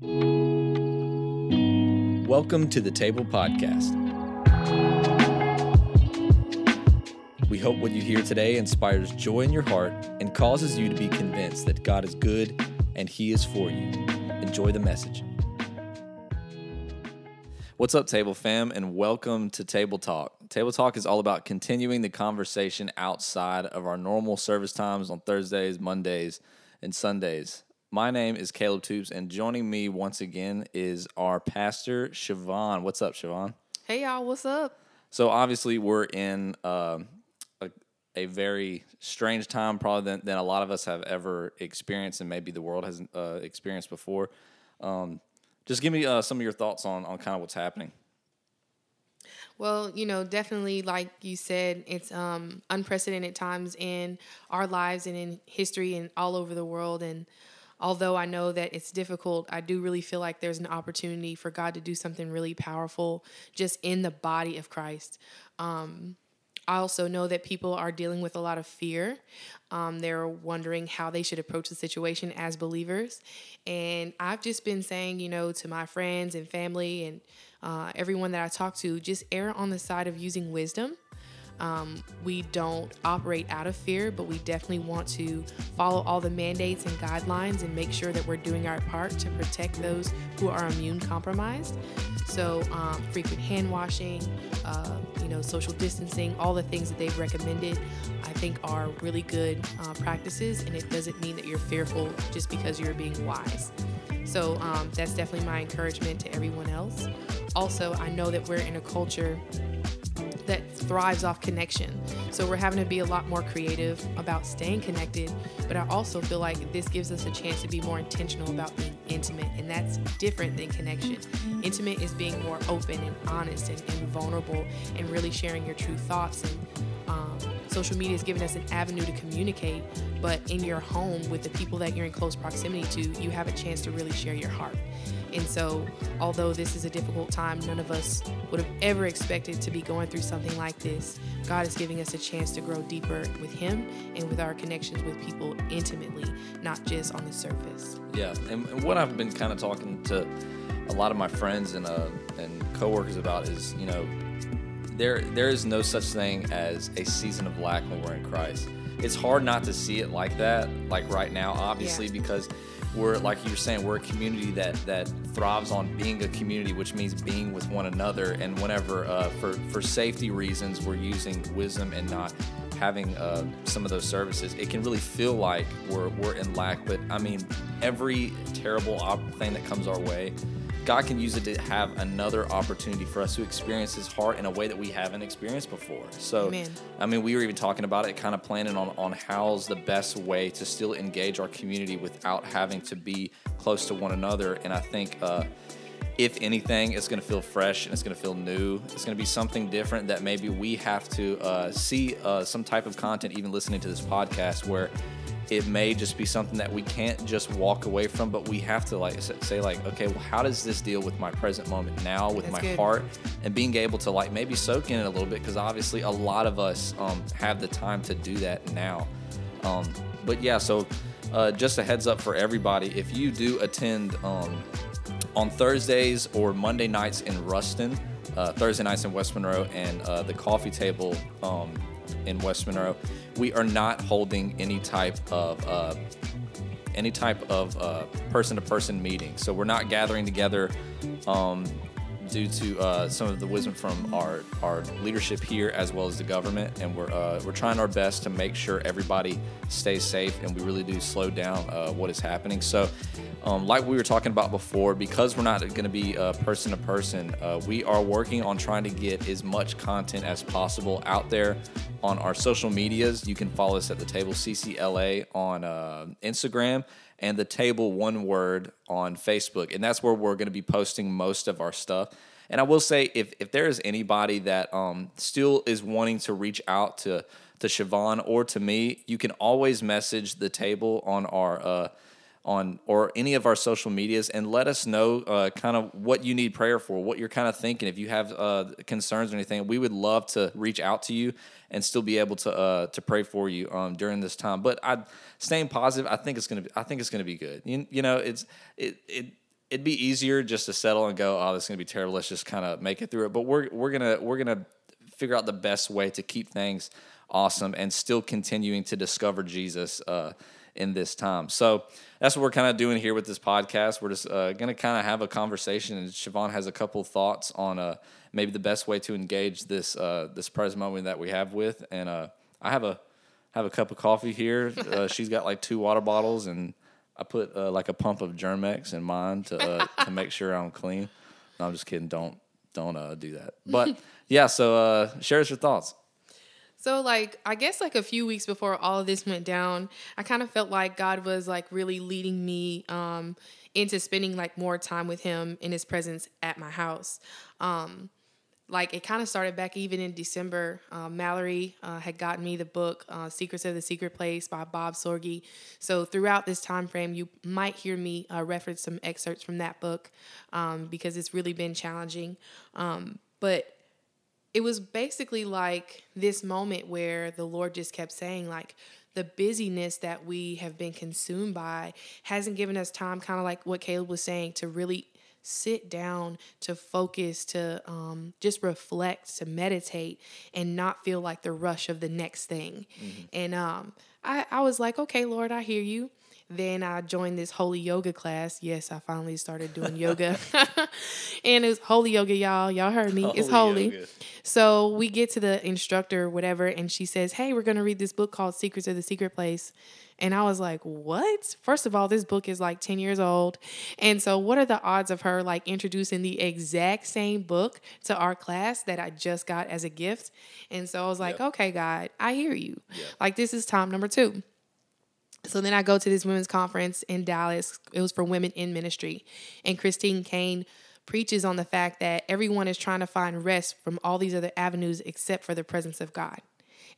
Welcome to the Table Podcast. We hope what you hear today inspires joy in your heart and causes you to be convinced that God is good and He is for you. Enjoy the message. What's up, Table Fam, and welcome to Table Talk. Table Talk is all about continuing the conversation outside of our normal service times on Thursdays, Mondays, and Sundays. My name is Caleb Tubes, and joining me once again is our pastor, Shivon. What's up, Shivon? Hey y'all, what's up? So obviously, we're in um a, a very strange time, probably than, than a lot of us have ever experienced, and maybe the world has uh, experienced before. Um, just give me uh, some of your thoughts on on kind of what's happening. Well, you know, definitely like you said, it's um unprecedented times in our lives and in history and all over the world and although I know that it's difficult, I do really feel like there's an opportunity for God to do something really powerful just in the body of Christ. Um, I also know that people are dealing with a lot of fear. Um, they're wondering how they should approach the situation as believers. And I've just been saying, you know, to my friends and family and uh, everyone that I talk to, just err on the side of using wisdom. Um, we don't operate out of fear, but we definitely want to follow all the mandates and guidelines and make sure that we're doing our part to protect those who are immune compromised. So, um, frequent hand washing, uh, you know, social distancing, all the things that they've recommended, I think are really good uh, practices, and it doesn't mean that you're fearful just because you're being wise. So, um, that's definitely my encouragement to everyone else. Also, I know that we're in a culture that thrives off connection. So we're having to be a lot more creative about staying connected, but I also feel like this gives us a chance to be more intentional about being intimate, and that's different than connection. Intimate is being more open and honest and, and vulnerable and really sharing your true thoughts and social media has given us an avenue to communicate, but in your home with the people that you're in close proximity to, you have a chance to really share your heart. And so, although this is a difficult time, none of us would have ever expected to be going through something like this. God is giving us a chance to grow deeper with Him and with our connections with people intimately, not just on the surface. Yeah, and, and what I've been kind of talking to a lot of my friends and uh, and coworkers about is, you know, there there is no such thing as a season of lack when we're in Christ. It's hard not to see it like that, like right now, obviously, Yeah. because we're like you're saying, we're a community that that thrives on being a community, which means being with one another. And whenever uh, for for safety reasons, we're using wisdom and not having uh, some of those services, it can really feel like we're we're in lack. But I mean, every terrible op- thing that comes our way, God can use it to have another opportunity for us to experience His heart in a way that we haven't experienced before. So, Amen. I mean, we were even talking about it, kind of planning on, on how's the best way to still engage our community without having to be close to one another. And I think, uh, if anything, it's going to feel fresh and it's going to feel new. It's going to be something different that maybe we have to uh, see uh, some type of content, even listening to this podcast, where it may just be something that we can't just walk away from, but we have to like say like, okay, well, how does this deal with my present moment now, with That's my good. heart, and being able to like maybe soak in it a little bit because obviously a lot of us um, have the time to do that now. Um, but yeah, so uh, just a heads up for everybody, if you do attend um, on Thursdays or Monday nights in Ruston, uh, Thursday nights in West Monroe, and uh, the coffee table um, in West Monroe, we are not holding any type of uh, any type of uh, person-to-person meeting. So we're not gathering together um, due to uh, some of the wisdom from our, our leadership here as well as the government, and we're uh, we're trying our best to make sure everybody stays safe, and we really do slow down uh, what is happening. So. Um, like we were talking about before, because we're not going to be uh, person to person, uh, we are working on trying to get as much content as possible out there on our social medias. You can follow us at the table CCLA on uh, Instagram and the table one word on Facebook, and that's where we're going to be posting most of our stuff. And I will say, if if there is anybody that um, still is wanting to reach out to to Shivon or to me, you can always message the table on our. On or any of our social medias and let us know uh, kind of what you need prayer for, what you're kind of thinking. If you have uh, concerns or anything, we would love to reach out to you and still be able to uh, to pray for you um, during this time. But I staying positive, I think it's gonna be I think it's gonna be good. You, you know, it's it it it'd be easier just to settle and go, oh, this is gonna be terrible. Let's just kind of make it through it. But we're we're gonna we're gonna figure out the best way to keep things awesome and still continuing to discover Jesus uh, in this time. So that's what we're kind of doing here with this podcast. We're just uh, going to kind of have a conversation, and Shivon has a couple thoughts on uh, maybe the best way to engage this uh, this present moment that we have with. And uh, I have a have a cup of coffee here. Uh, she's got like two water bottles, and I put uh, like a pump of Germ-X in mine to uh, to make sure I'm clean. No, I'm just kidding. Don't don't uh, do that. But yeah, so uh, share us your thoughts. So like I guess like a few weeks before all of this went down, I kind of felt like God was like really leading me um into spending like more time with him in his presence at my house. Um like it kind of started back even in December. Uh, Mallory uh, had gotten me the book uh, "Secrets of the Secret Place" by Bob Sorge. So throughout this time frame, you might hear me uh, reference some excerpts from that book um, because it's really been challenging. Um, but it was basically like this moment where the Lord just kept saying, like, the busyness that we have been consumed by hasn't given us time, kind of like what Caleb was saying, to really sit down, to focus, to um, just reflect, to meditate, and not feel like the rush of the next thing. Mm-hmm. And um, I, I was like, okay, Lord, I hear you. Then I joined this holy yoga class. Yes, I finally started doing yoga. and it's holy yoga, y'all. Y'all heard me. Holy it's holy. Yoga. So we get to the instructor, whatever, and she says, Hey, we're going to read this book called Secrets of the Secret Place. And I was like, what? First of all, this book is like 10 years old. And so, what are the odds of her like introducing the exact same book to our class that I just got as a gift? And so I was like, yep. okay, God, I hear you. Yep. Like, this is time number two. So then I go to this women's conference in Dallas. It was for women in ministry. And Christine Caine preaches on the fact that everyone is trying to find rest from all these other avenues except for the presence of God.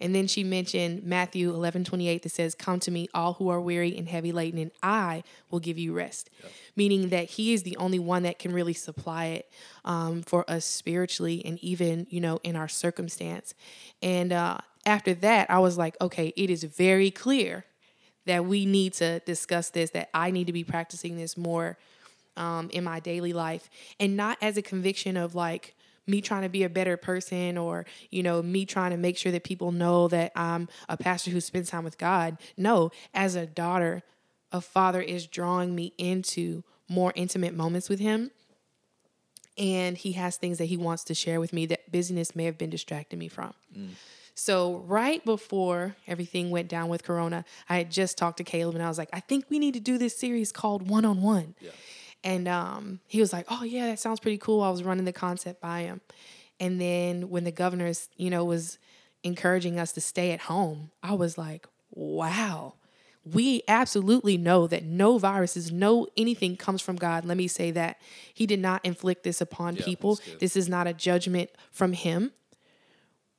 And then she mentioned Matthew 11 28 that says, Come to me, all who are weary and heavy laden, and I will give you rest. Yep. Meaning that He is the only one that can really supply it um, for us spiritually and even, you know, in our circumstance. And uh, after that, I was like, okay, it is very clear that we need to discuss this, that I need to be practicing this more um, in my daily life and not as a conviction of like me trying to be a better person or, you know, me trying to make sure that people know that I'm a pastor who spends time with God. No, as a daughter, a father is drawing me into more intimate moments with him. And he has things that he wants to share with me that busyness may have been distracting me from. Mm. So, right before everything went down with Corona, I had just talked to Caleb and I was like, I think we need to do this series called One on One. And um, he was like, Oh, yeah, that sounds pretty cool. I was running the concept by him. And then when the governor, you know, was encouraging us to stay at home, I was like, Wow we absolutely know that no viruses, no anything comes from God. Let me say that. He did not inflict this upon yeah, people. This is not a judgment from Him.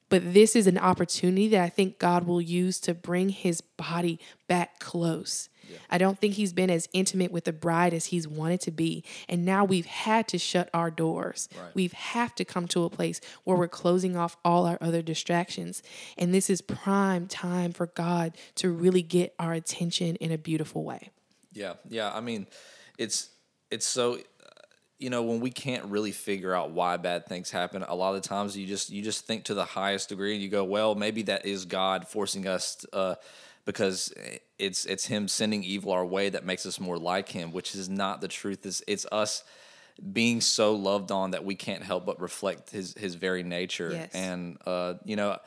But this is an opportunity that I think God will use to bring his body back close. Yeah. I don't think he's been as intimate with the bride as he's wanted to be. And now we've had to shut our doors. Right. We've have to come to a place where we're closing off all our other distractions. And this is prime time for God to really get our attention in a beautiful way. Yeah. Yeah. I mean, it's it's so you know when we can't really figure out why bad things happen a lot of times you just you just think to the highest degree and you go well maybe that is god forcing us uh, because it's it's him sending evil our way that makes us more like him which is not the truth it's, it's us being so loved on that we can't help but reflect his his very nature yes. and uh, you know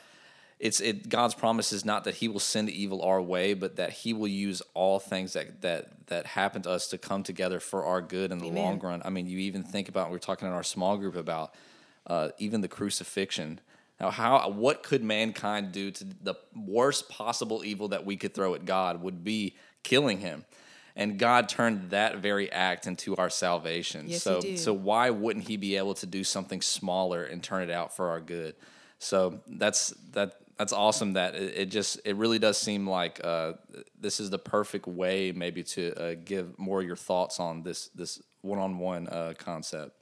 it's it God's promise is not that He will send evil our way, but that He will use all things that that that happen to us to come together for our good in the Amen. long run. I mean, you even think about we are talking in our small group about uh, even the crucifixion. Now, how what could mankind do to the worst possible evil that we could throw at God would be killing Him, and God turned that very act into our salvation. Yes, so so why wouldn't He be able to do something smaller and turn it out for our good? So that's that that's awesome that it, it, just it really does seem like uh, this is the perfect way maybe to uh, give more of your thoughts on this this one-on-one uh, concept.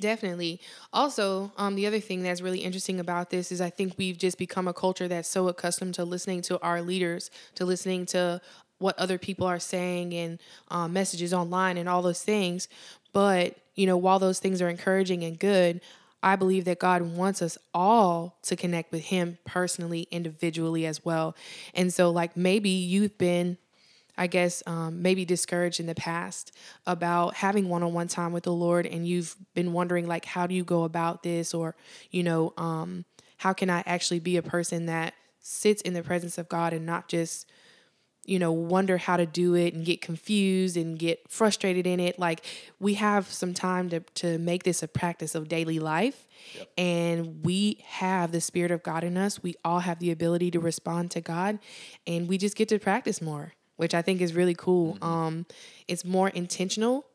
Definitely. Also um, the other thing that's really interesting about this is i think we've just become a culture that's so accustomed to listening to our leaders to listening to what other people are saying and um, messages online and all those things. But, you know, while those things are encouraging and good, I believe that God wants us all to connect with Him personally, individually as well. And so, like, maybe you've been, I guess, um, maybe discouraged in the past about having one on one time with the Lord, and you've been wondering, like, how do you go about this? Or, you know, um, how can I actually be a person that sits in the presence of God and not just you know, wonder how to do it and get confused and get frustrated in it. Like we have some time to to make this a practice of daily life. Yep. And we have the spirit of God in us. We all have the ability to respond to God and we just get to practice more, which I think is really cool. Mm-hmm. Um it's more intentional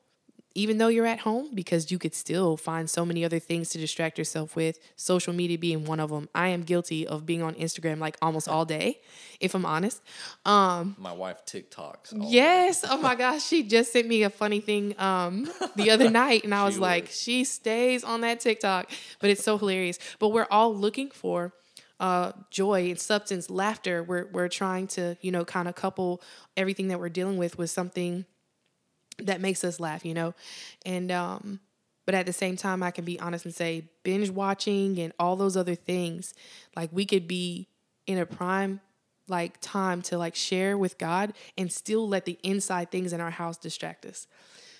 even though you're at home, because you could still find so many other things to distract yourself with, social media being one of them. I am guilty of being on Instagram like almost all day, if I'm honest. Um, my wife TikToks. Yes. Day. oh my gosh. She just sent me a funny thing um, the other night, and I was like, she stays on that TikTok, but it's so hilarious. But we're all looking for uh, joy and substance, laughter. We're, we're trying to, you know, kind of couple everything that we're dealing with with something that makes us laugh, you know? And um but at the same time I can be honest and say binge watching and all those other things, like we could be in a prime like time to like share with God and still let the inside things in our house distract us.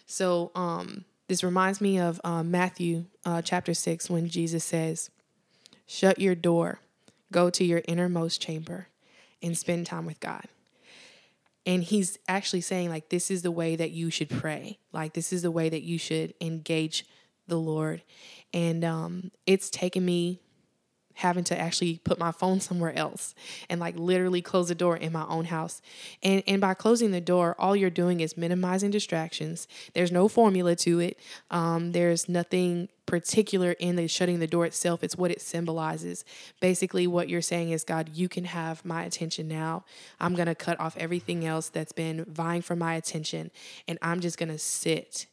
So um this reminds me of um, Matthew uh, chapter 6 when Jesus says, Shut your door, go to your innermost chamber, and spend time with God and he's actually saying like this is the way that you should pray. Like this is the way that you should engage the lord. And um it's taken me having to actually put my phone somewhere else and like literally close the door in my own house. And and by closing the door, all you're doing is minimizing distractions. There's no formula to it. Um, there's nothing particular in the shutting the door itself. It's what it symbolizes. Basically, what you're saying is, God, you can have my attention now. I'm gonna cut off everything else that's been vying for my attention, and I'm just gonna sit.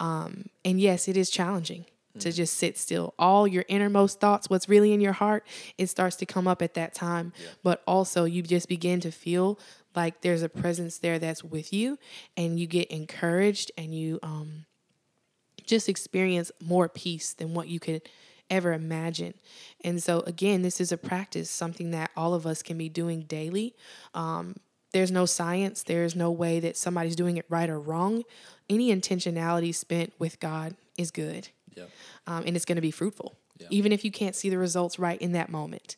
Um, and yes, it is challenging to just sit still. All your innermost thoughts, what's really in your heart, it starts to come up at that time. Yeah. But also, you just begin to feel like there's a presence there that's with you, and you get encouraged and you um, just experience more peace than what you could ever imagine. And so, again, this is a practice, something that all of us can be doing daily. Um, there's no science, there's no way that somebody's doing it right or wrong. Any intentionality spent with God is good. Yeah. Um, and it's going to be fruitful, yeah. even if you can't see the results right in that moment.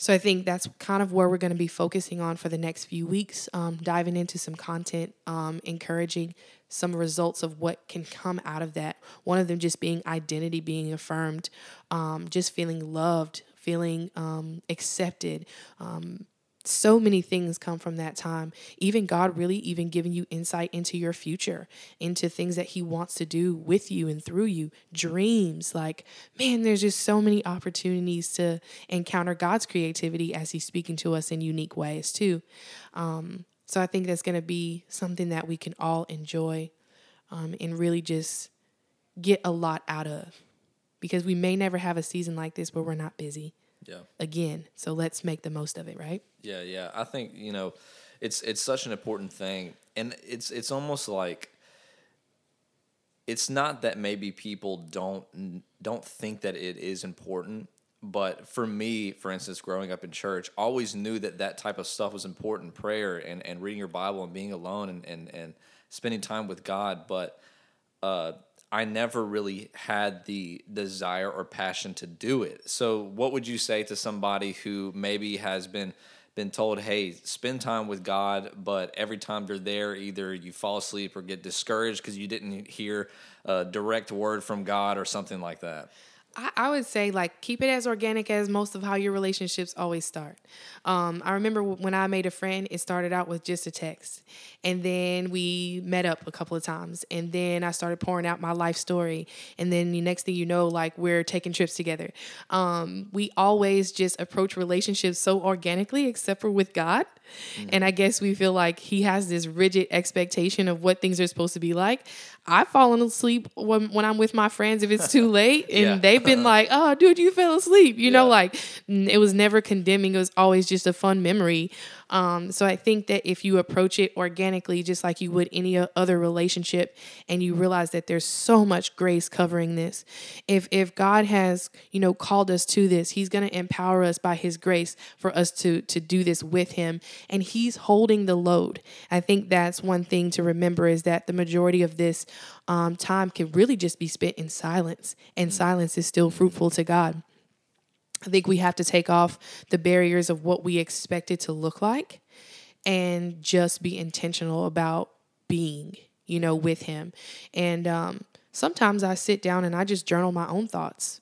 So I think that's kind of where we're going to be focusing on for the next few weeks, um, diving into some content, um, encouraging some results of what can come out of that. One of them just being identity being affirmed, um, just feeling loved, feeling um, accepted, um, so many things come from that time. Even God really even giving you insight into your future, into things that He wants to do with you and through you, dreams. Like, man, there's just so many opportunities to encounter God's creativity as He's speaking to us in unique ways, too. Um, so I think that's going to be something that we can all enjoy um, and really just get a lot out of because we may never have a season like this where we're not busy. Yeah. Again, so let's make the most of it, right? Yeah, yeah. I think you know, it's it's such an important thing, and it's it's almost like it's not that maybe people don't don't think that it is important but for me for instance growing up in church always knew that that type of stuff was important prayer and, and reading your bible and being alone and, and, and spending time with god but uh, I never really had the desire or passion to do it. So, what would you say to somebody who maybe has been been told, "Hey, spend time with God," but every time they're there, either you fall asleep or get discouraged because you didn't hear a direct word from God or something like that? I, I would say like keep it as organic as most of how your relationships always start. Um, I remember when I made a friend, it started out with just a text, and then we met up a couple of times, and then I started pouring out my life story, and then the next thing you know, like we're taking trips together. Um, we always just approach relationships so organically, except for with God. Mm-hmm. And I guess we feel like he has this rigid expectation of what things are supposed to be like. I've fallen asleep when, when I'm with my friends if it's too late, and yeah. they've been like, "Oh, dude, you fell asleep." You yeah. know, like it was never condemning. It was always just a fun memory. Um, so I think that if you approach it organically, just like you would any other relationship, and you realize that there's so much grace covering this, if if God has you know called us to this, He's going to empower us by His grace for us to to do this with Him, and He's holding the load. I think that's one thing to remember is that the majority of this um, time can really just be spent in silence, and silence is still fruitful to God. I think we have to take off the barriers of what we expect it to look like and just be intentional about being, you know, with Him. And um, sometimes I sit down and I just journal my own thoughts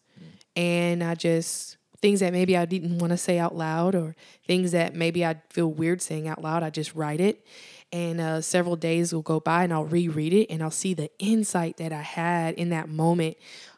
and I just things that maybe I didn't want to say out loud or things that maybe I feel weird saying out loud, I just write it. And uh, several days will go by and I'll reread it and I'll see the insight that I had in that moment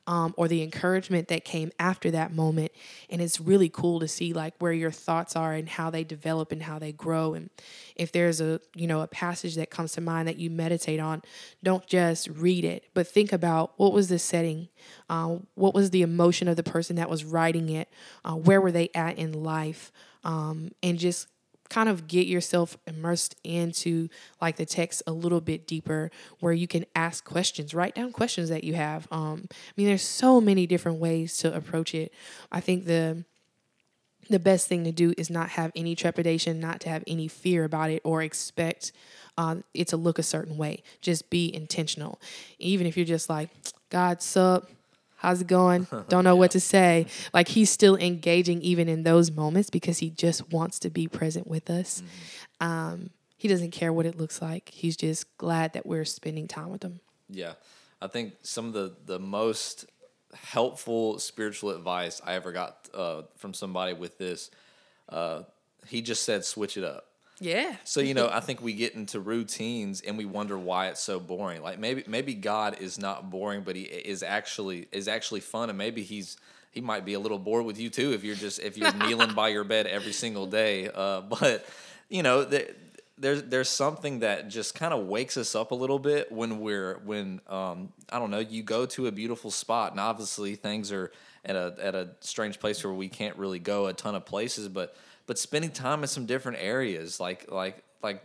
um, or the encouragement that came after that moment. And it's really cool to see like where your thoughts are and how they develop and how they grow. And if there's a you know a passage that comes to mind that you meditate on, don't just read it, but think about what was the setting, uh, what was the emotion of the person that was writing it, uh, where were they at in life, um, and just kind of get yourself immersed into like the text a little bit deeper where you can ask questions write down questions that you have. Um i mean there's so many different ways to approach it. I think the the best thing to do is not have any trepidation not to have any fear about it or expect uh, it to look a certain way. Just be intentional. Even if you're just like god sup How's it going? Don't know what to say. Like he's still engaging even in those moments because he just wants to be present with us. Mm-hmm. Um, he doesn't care what it looks like. He's just glad that we're spending time with him. Yeah. I think some of the, the most helpful spiritual advice I ever got uh, from somebody with this, uh, he just said, switch it up. Yeah. So you know, I think we get into routines and we wonder why it's so boring. Like maybe maybe God is not boring, but he is actually is actually fun, and maybe he's he might be a little bored with you too if you're just if you're kneeling by your bed every single day. Uh, but you know, there, there's there's something that just kind of wakes us up a little bit when we're when um, I don't know. You go to a beautiful spot, and obviously things are at a at a strange place where we can't really go a ton of places, but but spending time in some different areas, like like like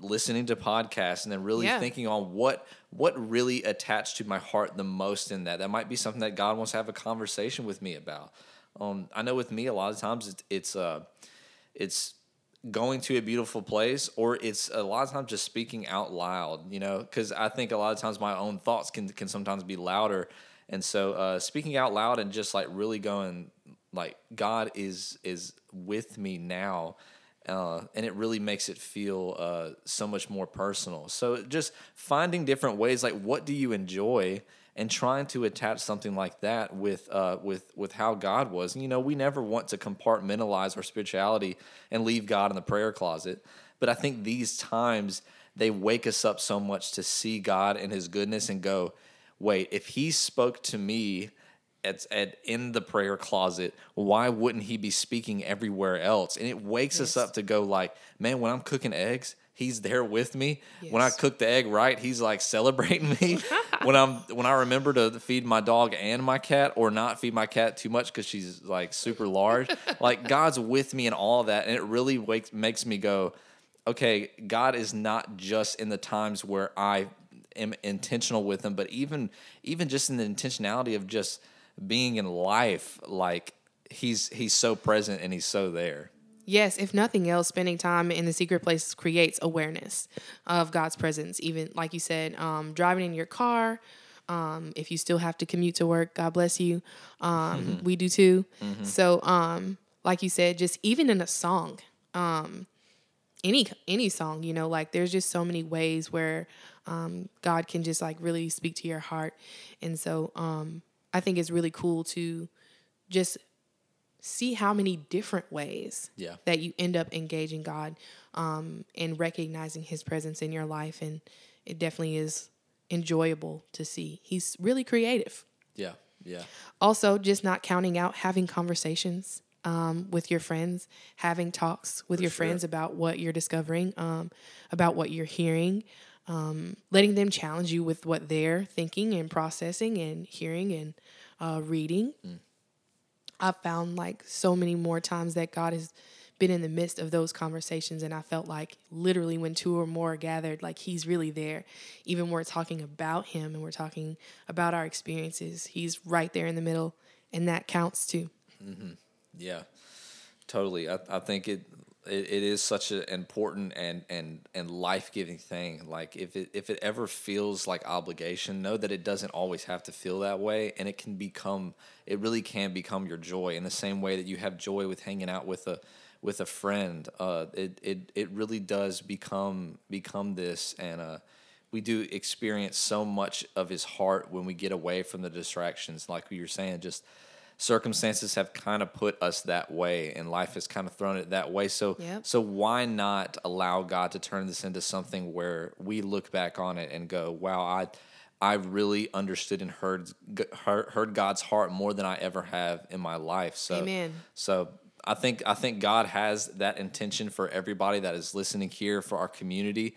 listening to podcasts and then really yeah. thinking on what what really attached to my heart the most in that. That might be something that God wants to have a conversation with me about. Um, I know with me, a lot of times it's it's uh, it's going to a beautiful place, or it's a lot of times just speaking out loud. You know, because I think a lot of times my own thoughts can can sometimes be louder, and so uh, speaking out loud and just like really going like God is is with me now. Uh, and it really makes it feel uh, so much more personal. So just finding different ways, like what do you enjoy, and trying to attach something like that with uh, with with how God was. And, you know, we never want to compartmentalize our spirituality and leave God in the prayer closet, but I think these times they wake us up so much to see God and His goodness and go, wait, if He spoke to me at, at in the prayer closet, why wouldn't he be speaking everywhere else? And it wakes yes. us up to go like, man, when I'm cooking eggs, he's there with me. Yes. When I cook the egg right, he's like celebrating me. when I'm when I remember to feed my dog and my cat or not feed my cat too much cuz she's like super large, like God's with me in all that and it really wakes makes me go, okay, God is not just in the times where I am intentional with him, but even even just in the intentionality of just being in life, like he's he's so present and he's so there. Yes, if nothing else, spending time in the secret place creates awareness of God's presence. Even like you said, um, driving in your car, um, if you still have to commute to work, God bless you. Um, mm-hmm. We do too. Mm-hmm. So, um, like you said, just even in a song, um, any any song, you know, like there's just so many ways where um, God can just like really speak to your heart, and so um, I think it's really cool to just see how many different ways yeah. that you end up engaging God um, and recognizing His presence in your life, and it definitely is enjoyable to see. He's really creative. Yeah, yeah. Also, just not counting out having conversations um, with your friends, having talks with For your sure. friends about what you're discovering, um, about what you're hearing, um, letting them challenge you with what they're thinking and processing and hearing and uh, reading. Mm. I've found like so many more times that God has been in the midst of those conversations and I felt like literally when two or more are gathered like he's really there even when we're talking about him and we're talking about our experiences he's right there in the middle and that counts too mm-hmm. yeah totally I, I think it it, it is such an important and and and life giving thing. Like if it if it ever feels like obligation, know that it doesn't always have to feel that way, and it can become it really can become your joy in the same way that you have joy with hanging out with a with a friend. Uh, it it it really does become become this and uh we do experience so much of his heart when we get away from the distractions like you were saying just circumstances have kind of put us that way and life has kind of thrown it that way so yep. so why not allow god to turn this into something where we look back on it and go wow i i really understood and heard heard god's heart more than i ever have in my life so Amen. so i think i think god has that intention for everybody that is listening here for our community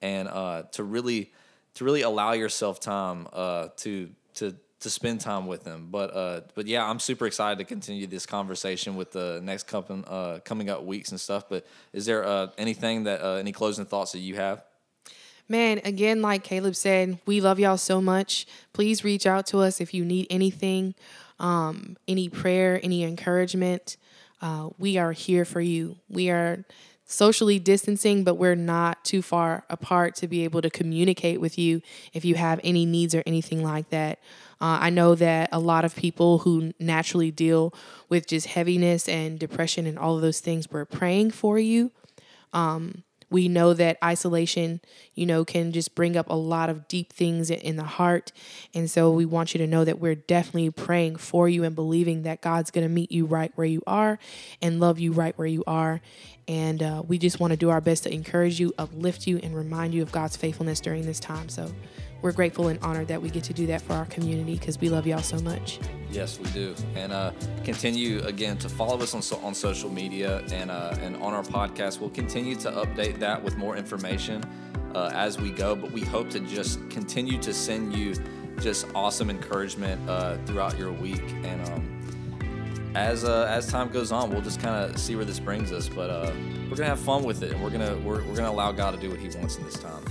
and uh, to really to really allow yourself time uh, to to to spend time with them. But uh, but yeah, I'm super excited to continue this conversation with the next couple uh, coming up weeks and stuff. But is there uh, anything that uh, any closing thoughts that you have? Man, again, like Caleb said, we love y'all so much. Please reach out to us if you need anything, um, any prayer, any encouragement. Uh, we are here for you. We are socially distancing, but we're not too far apart to be able to communicate with you if you have any needs or anything like that. Uh, I know that a lot of people who naturally deal with just heaviness and depression and all of those things, we're praying for you. Um, we know that isolation, you know, can just bring up a lot of deep things in the heart. And so we want you to know that we're definitely praying for you and believing that God's going to meet you right where you are and love you right where you are. And uh, we just want to do our best to encourage you, uplift you, and remind you of God's faithfulness during this time. So we're grateful and honored that we get to do that for our community because we love y'all so much. Yes, we do. And uh, continue again to follow us on, so, on social media and, uh, and on our podcast. We'll continue to update that with more information uh, as we go, but we hope to just continue to send you just awesome encouragement uh, throughout your week. And um, as uh, as time goes on, we'll just kind of see where this brings us. But uh, we're gonna have fun with it, and we're gonna we're, we're gonna allow God to do what He wants in this time.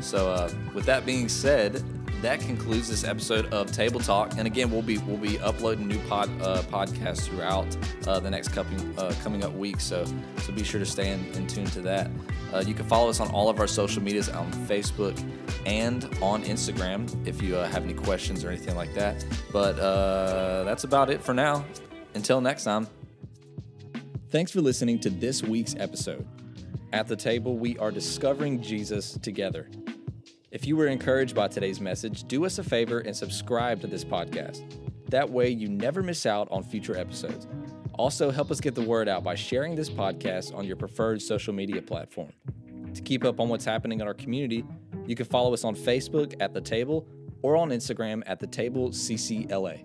So, uh, with that being said, that concludes this episode of Table Talk. And again, we'll be we'll be uploading new pod uh, podcasts throughout uh, the next coming uh, coming up weeks. So so be sure to stay in, in tune to that. Uh, you can follow us on all of our social medias on Facebook and on Instagram if you uh, have any questions or anything like that. But uh, that's about it for now. Until next time. Thanks for listening to this week's episode. At the table, we are discovering Jesus together. If you were encouraged by today's message, do us a favor and subscribe to this podcast. That way, you never miss out on future episodes. Also, help us get the word out by sharing this podcast on your preferred social media platform. To keep up on what's happening in our community, you can follow us on Facebook at The Table or on Instagram at The Table CCLA.